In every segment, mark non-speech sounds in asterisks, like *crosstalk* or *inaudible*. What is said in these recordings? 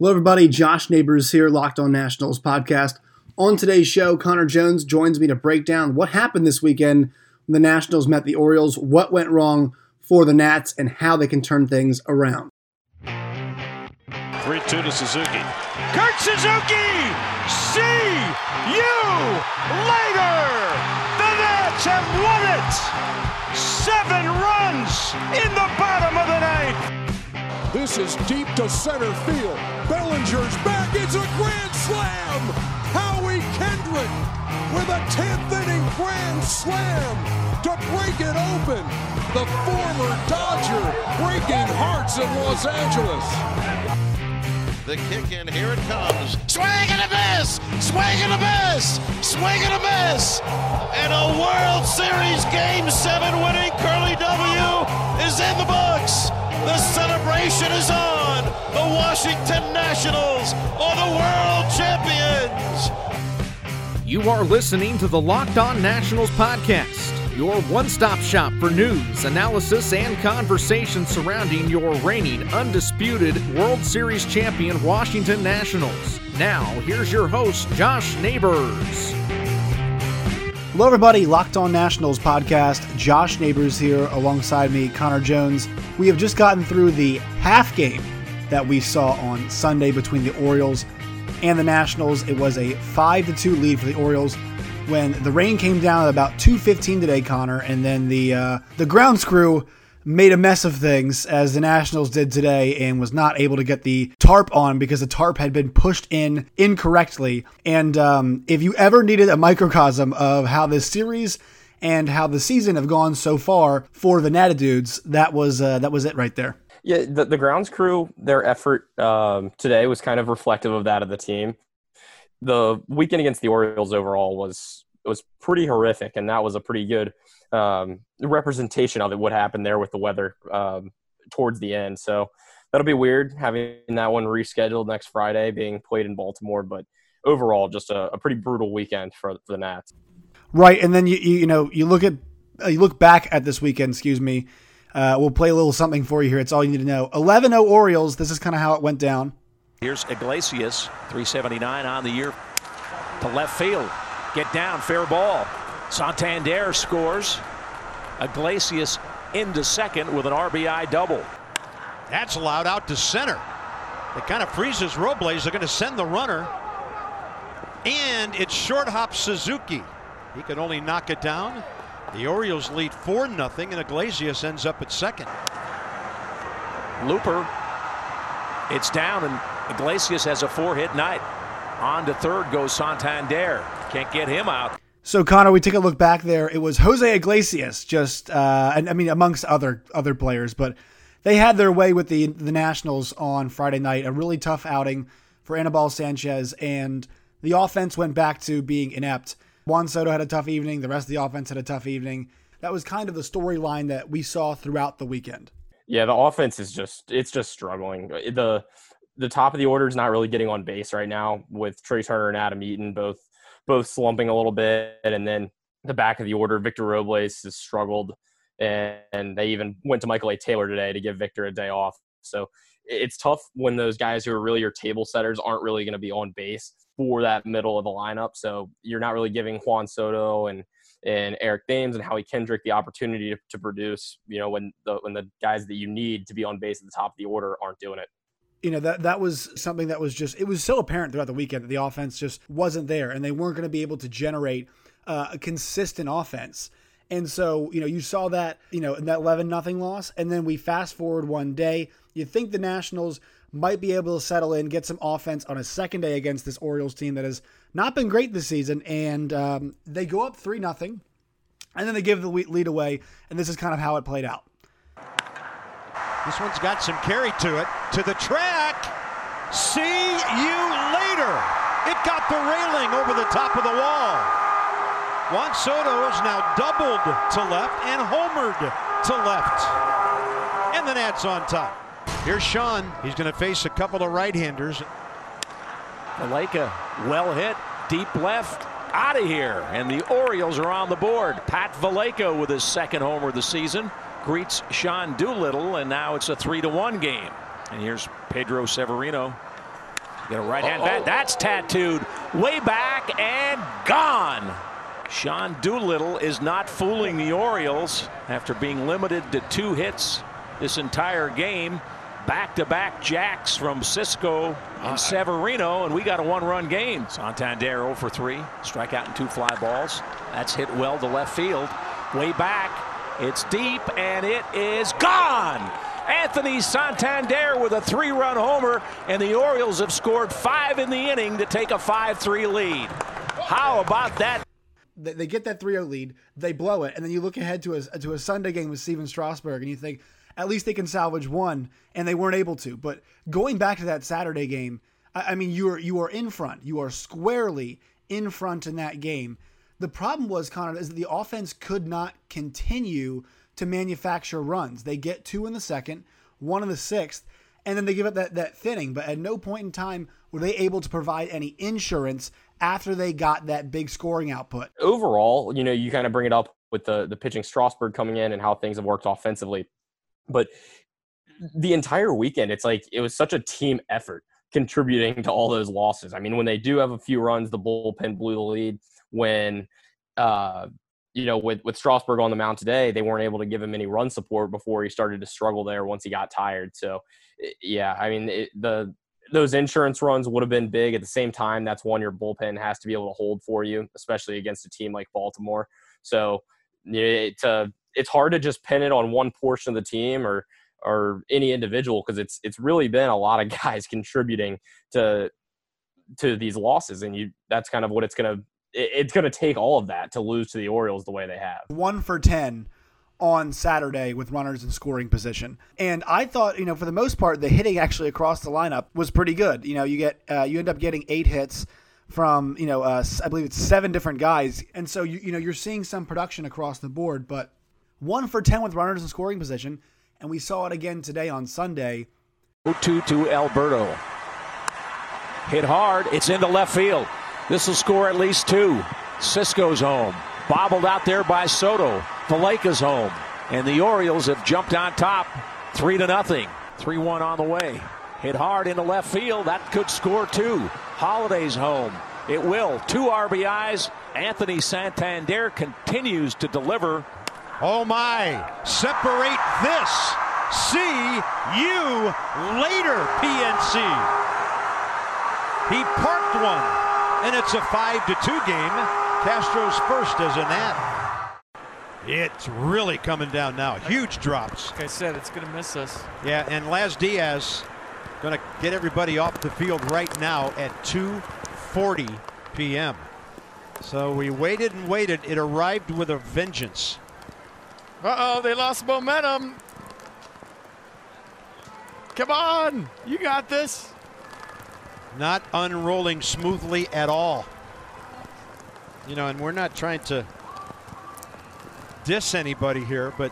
Hello, everybody. Josh Neighbors here, Locked On Nationals podcast. On today's show, Connor Jones joins me to break down what happened this weekend when the Nationals met the Orioles, what went wrong for the Nats, and how they can turn things around. 3 2 to Suzuki. Kurt Suzuki! See you later! The Nats have won it! Seven runs in the This is deep to center field. Bellinger's back. It's a grand slam! Howie Kendrick with a 10th inning grand slam to break it open. The former Dodger breaking hearts in Los Angeles. The kick in, here it comes. Swing and a miss! Swing and a miss! Swing and a miss! And a World Series Game 7 winning Curly W is in the books! The celebration is on! The Washington Nationals are the world champions! You are listening to the Locked On Nationals podcast your one stop shop for news, analysis, and conversation surrounding your reigning, undisputed World Series champion Washington Nationals. Now, here's your host, Josh Neighbors. Hello, everybody. Locked On Nationals podcast. Josh Neighbors here alongside me, Connor Jones. We have just gotten through the half game that we saw on Sunday between the Orioles and the Nationals. It was a 5 2 lead for the Orioles when the rain came down at about 2:15 today, Connor, and then the uh, the ground screw made a mess of things as the Nationals did today and was not able to get the tarp on because the tarp had been pushed in incorrectly. And um, if you ever needed a microcosm of how this series and how the season have gone so far for the Natitudes, that was uh, that was it right there. Yeah, the, the grounds crew, their effort um, today was kind of reflective of that of the team the weekend against the Orioles overall was was pretty horrific, and that was a pretty good um, representation of it. What happened there with the weather um, towards the end, so that'll be weird having that one rescheduled next Friday, being played in Baltimore. But overall, just a, a pretty brutal weekend for, for, the Nats. Right, and then you you, you know you look at uh, you look back at this weekend. Excuse me. Uh, we'll play a little something for you here. It's all you need to know. 11-0 Orioles. This is kind of how it went down. Here's Iglesias, 379 on the year to left field. Get down, fair ball. Santander scores. Iglesias into second with an RBI double. That's allowed out to center. It kind of freezes Robles. They're going to send the runner. And it's short hop Suzuki. He can only knock it down. The Orioles lead 4 0, and Iglesias ends up at second. Looper. It's down, and Iglesias has a four hit night. On to third goes Santander. Can't get him out. So Connor, we take a look back there. It was Jose Iglesias, just uh, and I mean amongst other other players, but they had their way with the the Nationals on Friday night. A really tough outing for Anibal Sanchez, and the offense went back to being inept. Juan Soto had a tough evening. The rest of the offense had a tough evening. That was kind of the storyline that we saw throughout the weekend. Yeah, the offense is just it's just struggling. The the top of the order is not really getting on base right now with Trea Turner and Adam Eaton both both slumping a little bit, and then the back of the order, Victor Robles has struggled, and, and they even went to Michael A. Taylor today to give Victor a day off. So it's tough when those guys who are really your table setters aren't really going to be on base for that middle of the lineup. So you're not really giving Juan Soto and and Eric Thames and Howie Kendrick the opportunity to, to produce. You know when the when the guys that you need to be on base at the top of the order aren't doing it you know that that was something that was just it was so apparent throughout the weekend that the offense just wasn't there and they weren't going to be able to generate uh, a consistent offense and so you know you saw that you know in that 11 nothing loss and then we fast forward one day you think the nationals might be able to settle in get some offense on a second day against this orioles team that has not been great this season and um, they go up 3 nothing and then they give the lead away and this is kind of how it played out this one's got some carry to it. To the track. See you later. It got the railing over the top of the wall. Juan Soto is now doubled to left and homered to left. And the Nats on top. Here's Sean. He's going to face a couple of right-handers. Valaika, well hit, deep left, out of here. And the Orioles are on the board. Pat Valaika with his second homer of the season greets Sean Doolittle, and now it's a three to one game. And here's Pedro Severino Get a right hand bat. That's tattooed way back and gone. Sean Doolittle is not fooling the Orioles after being limited to two hits this entire game. Back to back jacks from Sisco and Severino, and we got a one run game. Santander 0 for 3. Strikeout and two fly balls. That's hit well to left field. Way back. It's deep, and it is gone. Anthony Santander with a three run homer, and the Orioles have scored five in the inning to take a 5 3 lead. How about that? They get that 3 0 lead, they blow it, and then you look ahead to a, to a Sunday game with Stephen Strasburg, and you think, at least they can salvage one, and they weren't able to. But going back to that Saturday game, I, I mean, you are you are in front, you are squarely in front in that game. The problem was, Connor, is that the offense could not continue to manufacture runs. They get two in the second, one in the sixth, and then they give up that, that thinning. But at no point in time were they able to provide any insurance after they got that big scoring output. Overall, you know, you kind of bring it up with the the pitching Strasburg coming in and how things have worked offensively. But the entire weekend, it's like it was such a team effort contributing to all those losses. I mean, when they do have a few runs, the bullpen blew the lead. When uh, you know, with with Strasburg on the mound today, they weren't able to give him any run support before he started to struggle there once he got tired. So, eh, yeah, I mean, it, the those insurance runs would have been big. At the same time, that's one your bullpen has to be able to hold for you, especially against a team like Baltimore. So, it's a it's hard to just pin it on one portion of the team or or any individual because it's it's really been a lot of *laughs* guys contributing to to these losses, and you that's kind of what it's gonna it's gonna take all of that to lose to the Orioles the way they have. One for ten on Saturday with runners in scoring position. And I thought, you know, for the most part, the hitting actually across the lineup was pretty good. You know, you get uh, you end up getting eight hits from you know uh, I believe it's seven different guys, and so you you know you're seeing some production across the board, but one for ten with runners in scoring position, and we saw it again today on Sunday. 2 to Alberto. Hit hard. It's into left field. This will score at least two. Sisco's home. Bobbled out there by Soto. Valaika's home. And the Orioles have jumped on top. Three to nothing. 3 1 on the way. Hit hard into left field. That could score two. Holliday's home. It will. Two RBIs. Anthony Santander continues to deliver. Oh my. Separate this. See you later, PNC. He parked one, and it's a 5 to 2 game. Castro's first as a Nat. It's really coming down now. Huge drops. Like I said, it's going to miss us. Yeah, and Laz Diaz going to get everybody off the field right now at 2:40 p.m. So we waited and waited. It arrived with a vengeance. Uh-oh, they lost momentum. Come on, you got this. Not unrolling smoothly at all. You know, and we're not trying to diss anybody here, but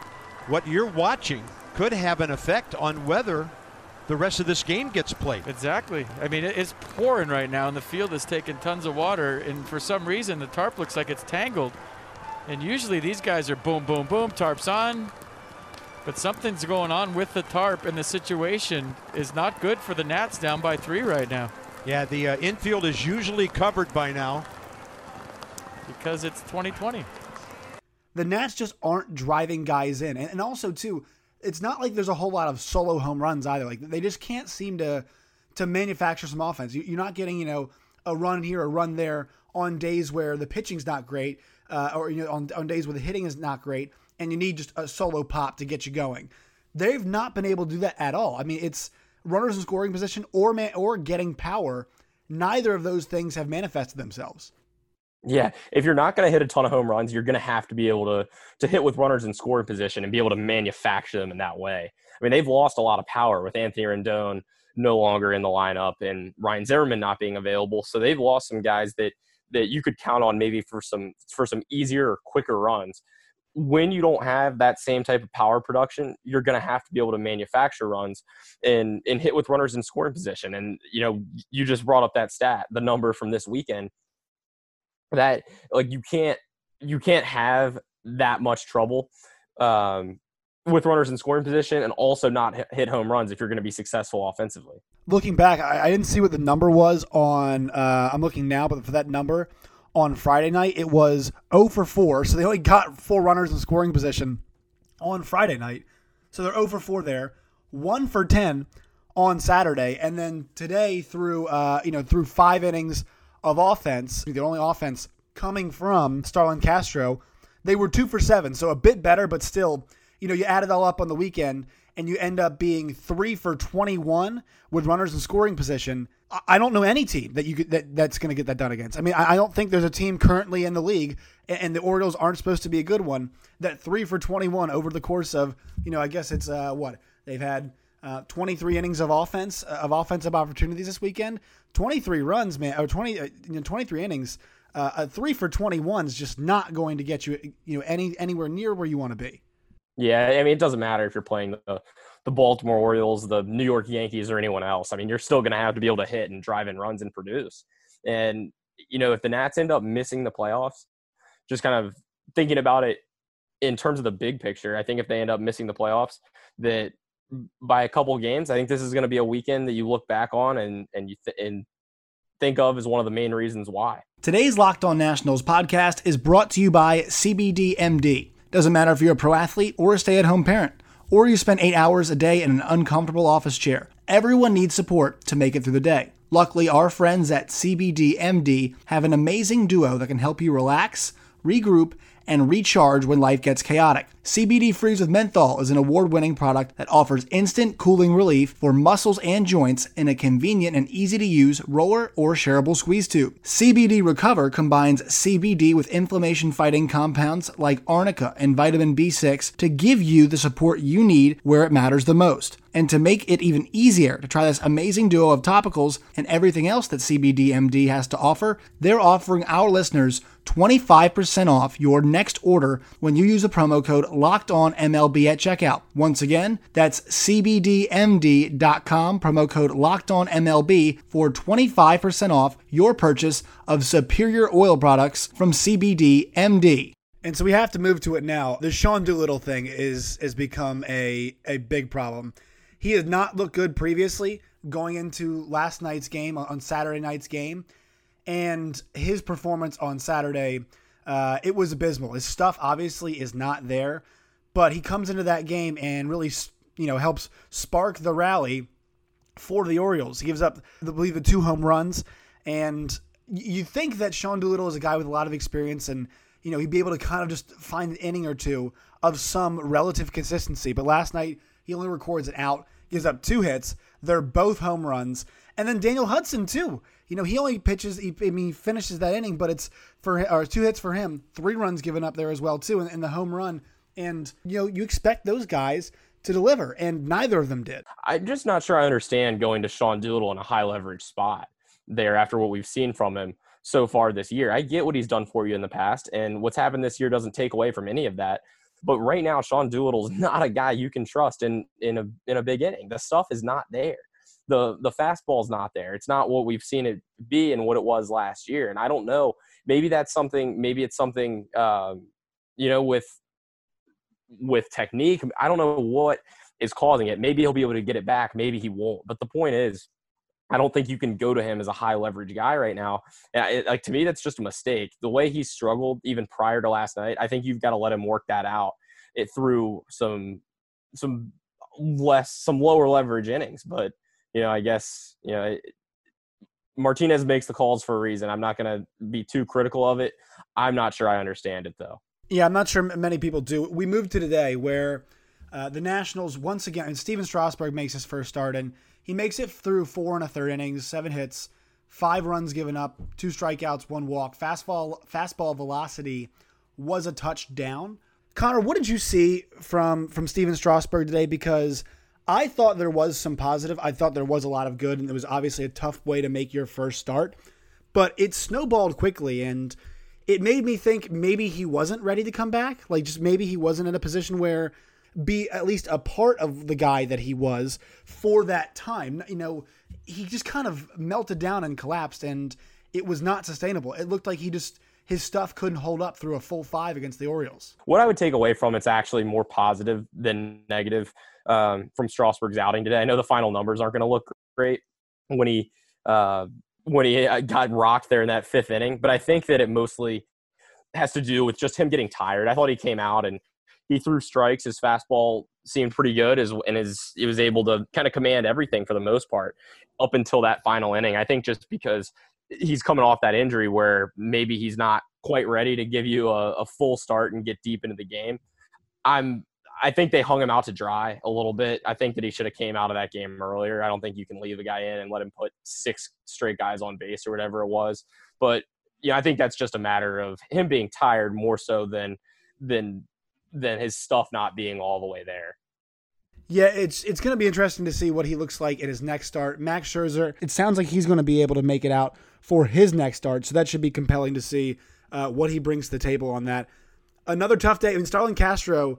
what you're watching could have an effect on whether the rest of this game gets played. Exactly. I mean, it's pouring right now, and the field is taking tons of water, and for some reason, the tarp looks like it's tangled. And usually these guys are boom, boom, boom, tarp's on. But something's going on with the tarp, and the situation is not good for the Nats down by three right now. Yeah, the uh, infield is usually covered by now. Because it's 2020. The Nats just aren't driving guys in. And, and also, too, it's not like there's a whole lot of solo home runs either. Like they just can't seem to to manufacture some offense. You, are not getting you know a run here, a run there on days where the pitching's not great, uh, or you know on, on days where the hitting is not great, and you need just a solo pop to get you going. They've not been able to do that at all. I mean, it's runners in scoring position or man, or getting power. Neither of those things have manifested themselves. Yeah, if you're not going to hit a ton of home runs, you're going to have to be able to to hit with runners in scoring position and be able to manufacture them in that way. I mean, they've lost a lot of power with Anthony Rendon no longer in the lineup and Ryan Zimmerman not being available. So they've lost some guys that that you could count on maybe for some for some easier or quicker runs. When you don't have that same type of power production, you're going to have to be able to manufacture runs and and hit with runners in scoring position. And you know, you just brought up that stat, the number from this weekend that like you can't you can't have that much trouble um, with runners in scoring position and also not hit home runs if you're going to be successful offensively. Looking back, I, I didn't see what the number was on. Uh, I'm looking now, but for that number on Friday night, it was 0 for 4. So they only got four runners in scoring position on Friday night. So they're 0 for 4 there. 1 for 10 on Saturday, and then today through uh, you know through five innings of offense, the only offense coming from Starlin Castro, they were two for seven, so a bit better, but still, you know, you add it all up on the weekend, and you end up being three for 21 with runners in scoring position. I don't know any team that you could, that that's going to get that done against. I mean, I, don't think there's a team currently in the league, and, and the Orioles aren't supposed to be a good one. That three for 21 over the course of, you know, I guess it's uh, what they've had uh, 23 innings of offense uh, of offensive opportunities this weekend. 23 runs, man, or 20, uh, you know, 23 innings. Uh, a three for 21 is just not going to get you, you know, any anywhere near where you want to be. Yeah, I mean, it doesn't matter if you're playing the the Baltimore Orioles, the New York Yankees, or anyone else. I mean, you're still going to have to be able to hit and drive in runs and produce. And you know, if the Nats end up missing the playoffs, just kind of thinking about it in terms of the big picture, I think if they end up missing the playoffs, that by a couple games. I think this is going to be a weekend that you look back on and and you th- and think of as one of the main reasons why. Today's Locked On Nationals podcast is brought to you by CBDMD. Doesn't matter if you're a pro athlete or a stay-at-home parent, or you spend eight hours a day in an uncomfortable office chair. Everyone needs support to make it through the day. Luckily, our friends at CBDMD have an amazing duo that can help you relax, regroup, and recharge when life gets chaotic. CBD Freeze with Menthol is an award winning product that offers instant cooling relief for muscles and joints in a convenient and easy to use roller or shareable squeeze tube. CBD Recover combines CBD with inflammation fighting compounds like arnica and vitamin B6 to give you the support you need where it matters the most. And to make it even easier to try this amazing duo of topicals and everything else that CBDMD has to offer, they're offering our listeners 25% off your next order when you use the promo code locked on MLB at checkout. Once again, that's CBDMD.com, promo code locked on MLB for 25% off your purchase of superior oil products from CBDMD. And so we have to move to it now. The Sean Doolittle thing is has become a, a big problem. He has not looked good previously going into last night's game on Saturday night's game, and his performance on Saturday uh, it was abysmal. His stuff obviously is not there, but he comes into that game and really, you know, helps spark the rally for the Orioles. He gives up, I believe, the two home runs, and you think that Sean Doolittle is a guy with a lot of experience and you know he'd be able to kind of just find an inning or two of some relative consistency. But last night he only records an out, gives up two hits. They're both home runs, and then Daniel Hudson too. You know he only pitches. He, I mean, he finishes that inning, but it's for or two hits for him, three runs given up there as well too, and, the home run. And you know you expect those guys to deliver, and neither of them did. I'm just not sure I understand going to Sean Doolittle in a high leverage spot there after what we've seen from him so far this year. I get what he's done for you in the past, and what's happened this year doesn't take away from any of that. But right now, Sean Doolittle's *laughs* not a guy you can trust in in a in a big inning. The stuff is not there. The the fastball's not there. It's not what we've seen it be and what it was last year. And I don't know. Maybe that's something. Maybe it's something. Um, you know, with with technique. I don't know what is causing it. Maybe he'll be able to get it back. Maybe he won't. But the point is, I don't think you can go to him as a high leverage guy right now. It, like to me, that's just a mistake. The way he struggled even prior to last night, I think you've got to let him work that out it through some some less some lower leverage innings. But you know, I guess you know it, Martinez makes the calls for a reason. I'm not going to be too critical of it. I'm not sure I understand it though. Yeah, I'm not sure many people do. We moved to today where uh, the Nationals once again, and Stephen Strasburg makes his first start, and he makes it through four and a third innings, seven hits, five runs given up, two strikeouts, one walk. Fastball fastball velocity was a touchdown. Connor, what did you see from from Stephen Strasburg today? Because I thought there was some positive. I thought there was a lot of good, and it was obviously a tough way to make your first start. But it snowballed quickly, and it made me think maybe he wasn't ready to come back. Like just maybe he wasn't in a position where be at least a part of the guy that he was for that time. You know, he just kind of melted down and collapsed, and it was not sustainable. It looked like he just his stuff couldn't hold up through a full five against the Orioles. What I would take away from it's actually more positive than negative um, from Strasburg's outing today. I know the final numbers aren't going to look great when he uh, when he uh, got rocked there in that fifth inning, but I think that it mostly has to do with just him getting tired. I thought he came out and he threw strikes. His fastball seemed pretty good, as and his he was able to kind of command everything for the most part up until that final inning. I think just because he's coming off that injury where maybe he's not quite ready to give you a, a full start and get deep into the game. I'm I think they hung him out to dry a little bit. I think that he should have came out of that game earlier. I don't think you can leave a guy in and let him put six straight guys on base or whatever it was. But yeah, I think that's just a matter of him being tired more so than than than his stuff not being all the way there. Yeah, it's it's going to be interesting to see what he looks like in his next start. Max Scherzer, it sounds like he's going to be able to make it out for his next start, so that should be compelling to see uh, what he brings to the table on that. Another tough day. I mean, Starlin Castro,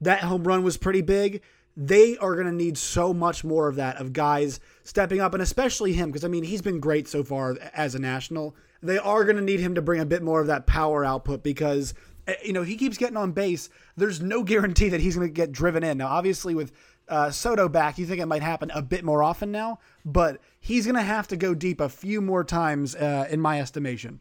that home run was pretty big. They are going to need so much more of that, of guys stepping up, and especially him, because I mean, he's been great so far as a national. They are going to need him to bring a bit more of that power output because eh, you know, he keeps getting on base. There's no guarantee that he's going to get driven in. Now, obviously, with uh, Soto back, you think it might happen a bit more often now, but he's going to have to go deep a few more times, uh, in my estimation.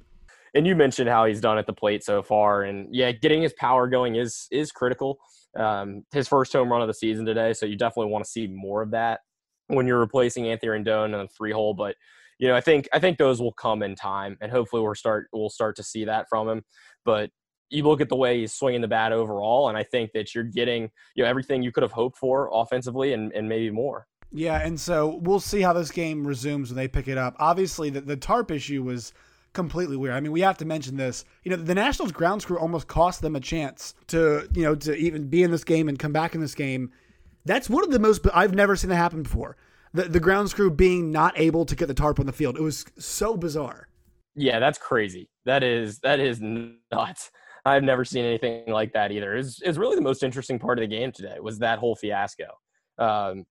And you mentioned how he's done at the plate so far, and yeah, getting his power going is is critical. Um, his first home run of the season today, so you definitely want to see more of that when you're replacing Anthony Rendon in a three hole. But you know, I think I think those will come in time, and hopefully we'll start we'll start to see that from him. But you look at the way he's swinging the bat overall, and I think that you're getting you know everything you could have hoped for offensively, and, and maybe more. Yeah, and so we'll see how this game resumes when they pick it up. Obviously, the, the tarp issue was completely weird. I mean, we have to mention this. You know, the Nationals ground crew almost cost them a chance to, you know, to even be in this game and come back in this game. That's one of the most I've never seen that happen before. The the ground crew being not able to get the tarp on the field. It was so bizarre. Yeah, that's crazy. That is that is nuts. I've never seen anything like that either. Is is really the most interesting part of the game today was that whole fiasco. Um,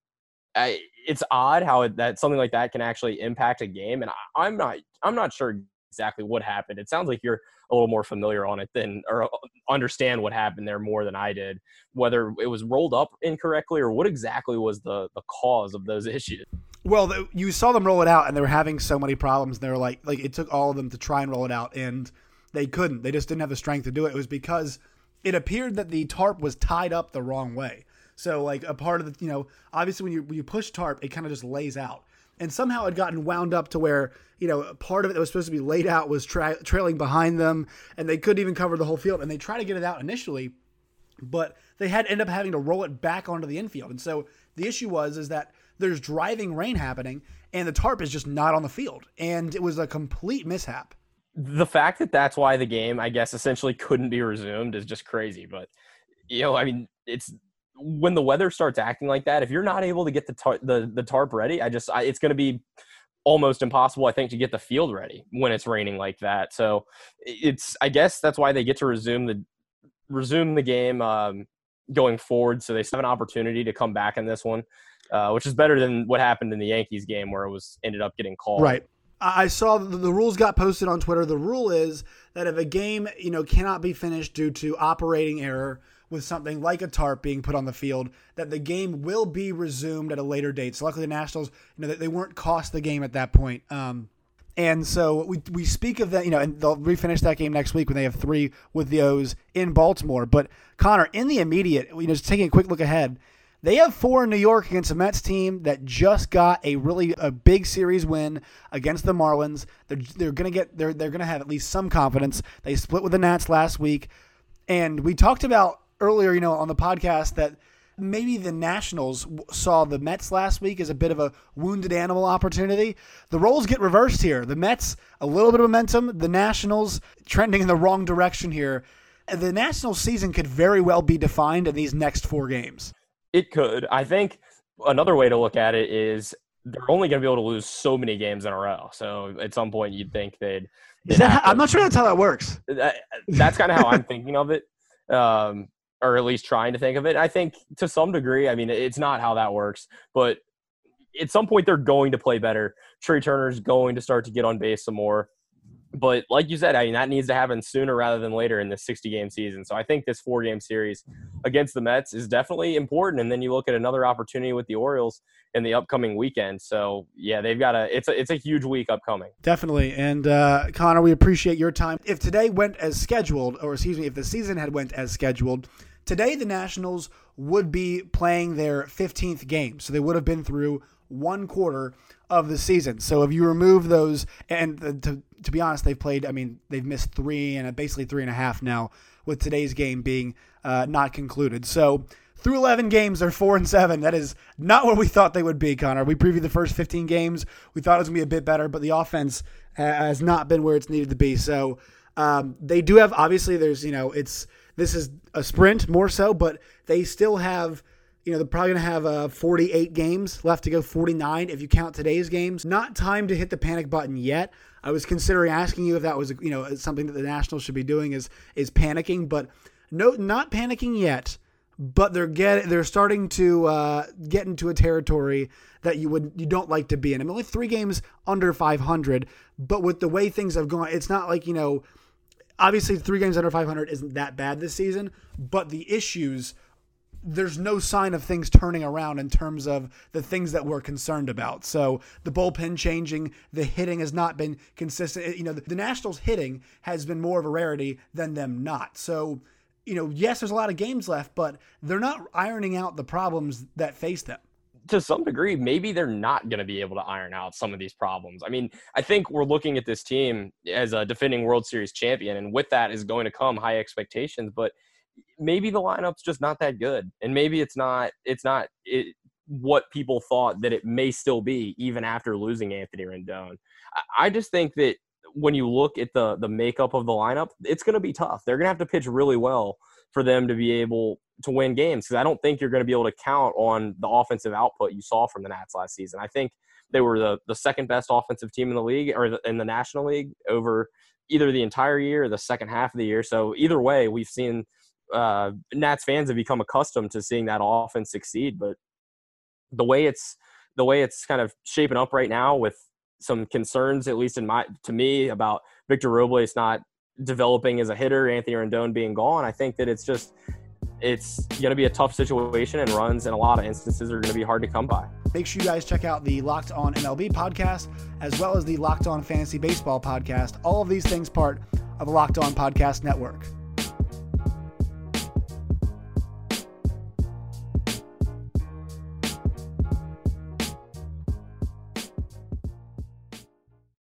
I, it's odd how it, that something like that can actually impact a game, and I, I'm not I'm not sure exactly what happened. It sounds like you're a little more familiar on it than or uh, understand what happened there more than I did. Whether it was rolled up incorrectly or what exactly was the the cause of those *laughs* issues. Well, the, you saw them roll it out, and they were having so many problems. And they were like, like it took all of them to try and roll it out, and they couldn't. They just didn't have the strength to do it. It was because it appeared that the tarp was tied up the wrong way. So like a part of the, you know, obviously when you when you push tarp, it kind of just lays out. And somehow it gotten wound up to where you know part of it that was supposed to be laid out was tra- trailing behind them, and they couldn't even cover the whole field. And they tried to get it out initially, but they had end up having to roll it back onto the infield. And so the issue was is that there's driving rain happening, and the tarp is just not on the field, and it was a complete mishap the fact that that's why the game, I guess, essentially couldn't be resumed is just crazy. But you know, I mean, it's when the weather starts acting like that. If you're not able to get the tar- the the tarp ready, I just I, it's going to be almost impossible, I think, to get the field ready when it's raining like that. So it's I guess that's why they get to resume the resume the game um, going forward. So they have an opportunity to come back in this one, uh, which is better than what happened in the Yankees game where it was ended up getting called. Right. I saw the, the rules got posted on Twitter. The rule is that if a game, you know, cannot be finished due to operating error with something like a tarp being put on the field, that the game will be resumed at a later date. So luckily, the Nationals, you know, they weren't cost the game at that point. Um, and so we, we speak of that, you know, and they'll refinish that game next week when they have three with the O's in Baltimore. But Connor, in the immediate, you know, just taking a quick look ahead, they have four in New York against a Mets team that just got a really a big series win against the Marlins. They're, they're gonna get they're they're gonna have at least some confidence. They split with the Nats last week, and we talked about earlier, you know, on the podcast that maybe the Nationals saw the Mets last week as a bit of a wounded animal opportunity. The roles get reversed here. The Mets a little bit of momentum. The Nationals trending in the wrong direction here. The National season could very well be defined in these next four games. It could. I think another way to look at it is they're only going to be able to lose so many games in a row. So at some point, you'd think they'd. they'd that, *laughs* I'm not sure that's how that works. That, that's kind of how I'm thinking of it, um, or at least trying to think of it. I think to some degree, I mean, it's not how that works, but at some point, they're going to play better. Trea Turner's going to start to get on base some more. but like you said, I mean that needs to happen sooner rather than later in this 60 game season. So I think this four game series against the Mets is definitely important. And then you look at another opportunity with the Orioles in the upcoming weekend. So yeah, they've got a it's a it's a huge week upcoming. Definitely. And uh, Connor, we appreciate your time. If today went as scheduled, or excuse me, if the season had went as scheduled, today the Nationals would be playing their 15th game. So they would have been through one quarter of the season. So if you remove those, and to, to be honest, they've played, I mean, they've missed three and basically three and a half now, with today's game being uh, not concluded. So through 11 games, they're four and seven. That is not what we thought they would be, Connor. We previewed the first 15 games. We thought it was going to be a bit better, but the offense has not been where it's needed to be. So um, they do have, obviously, there's, you know, it's, this is a sprint more so, but they still have you know, they're probably going to have uh, 48 games left to go, 49 if you count today's games. Not time to hit the panic button yet. I was considering asking you if that was, you know, something that the Nationals should be doing is is panicking, but no, not panicking yet. But they're get they're starting to uh, get into a territory that you would you don't like to be in. I mean, only three games under 500, but with the way things have gone, it's not like you know. Obviously, three games under 500 isn't that bad this season, but the issues there's no sign of things turning around in terms of the things that we're concerned about. So the bullpen changing, the hitting has not been consistent. You know, the, Nationals hitting has been more of a rarity than them not. So, you know, yes, there's a lot of games left, but they're not ironing out the problems that face them. To some degree, maybe they're not going to be able to iron out some of these problems. I mean, I think we're looking at this team as a defending World Series champion, and with that is going to come high expectations. But maybe the lineup's just not that good, and maybe it's not it's not it, what people thought that it may still be even after losing Anthony Rendon. I, I just think that when you look at the the makeup of the lineup, it's going to be tough. They're going to have to pitch really well for them to be able to win games because I don't think you're going to be able to count on the offensive output you saw from the Nats last season. I think they were the, the second best offensive team in the league or the, in the National League over either the entire year or the second half of the year. So either way, we've seen uh, Nats fans have become accustomed to seeing that offense succeed. But the way it's the way it's kind of shaping up right now, with some concerns, at least in my to me, about Victor Robles not developing as a hitter, Anthony Rendon being gone. I think that it's just it's going to be a tough situation, and runs in a lot of instances are going to be hard to come by. Make sure you guys check out the Locked On MLB podcast as well as the Locked On Fantasy Baseball podcast. All of these things part of the Locked On Podcast Network.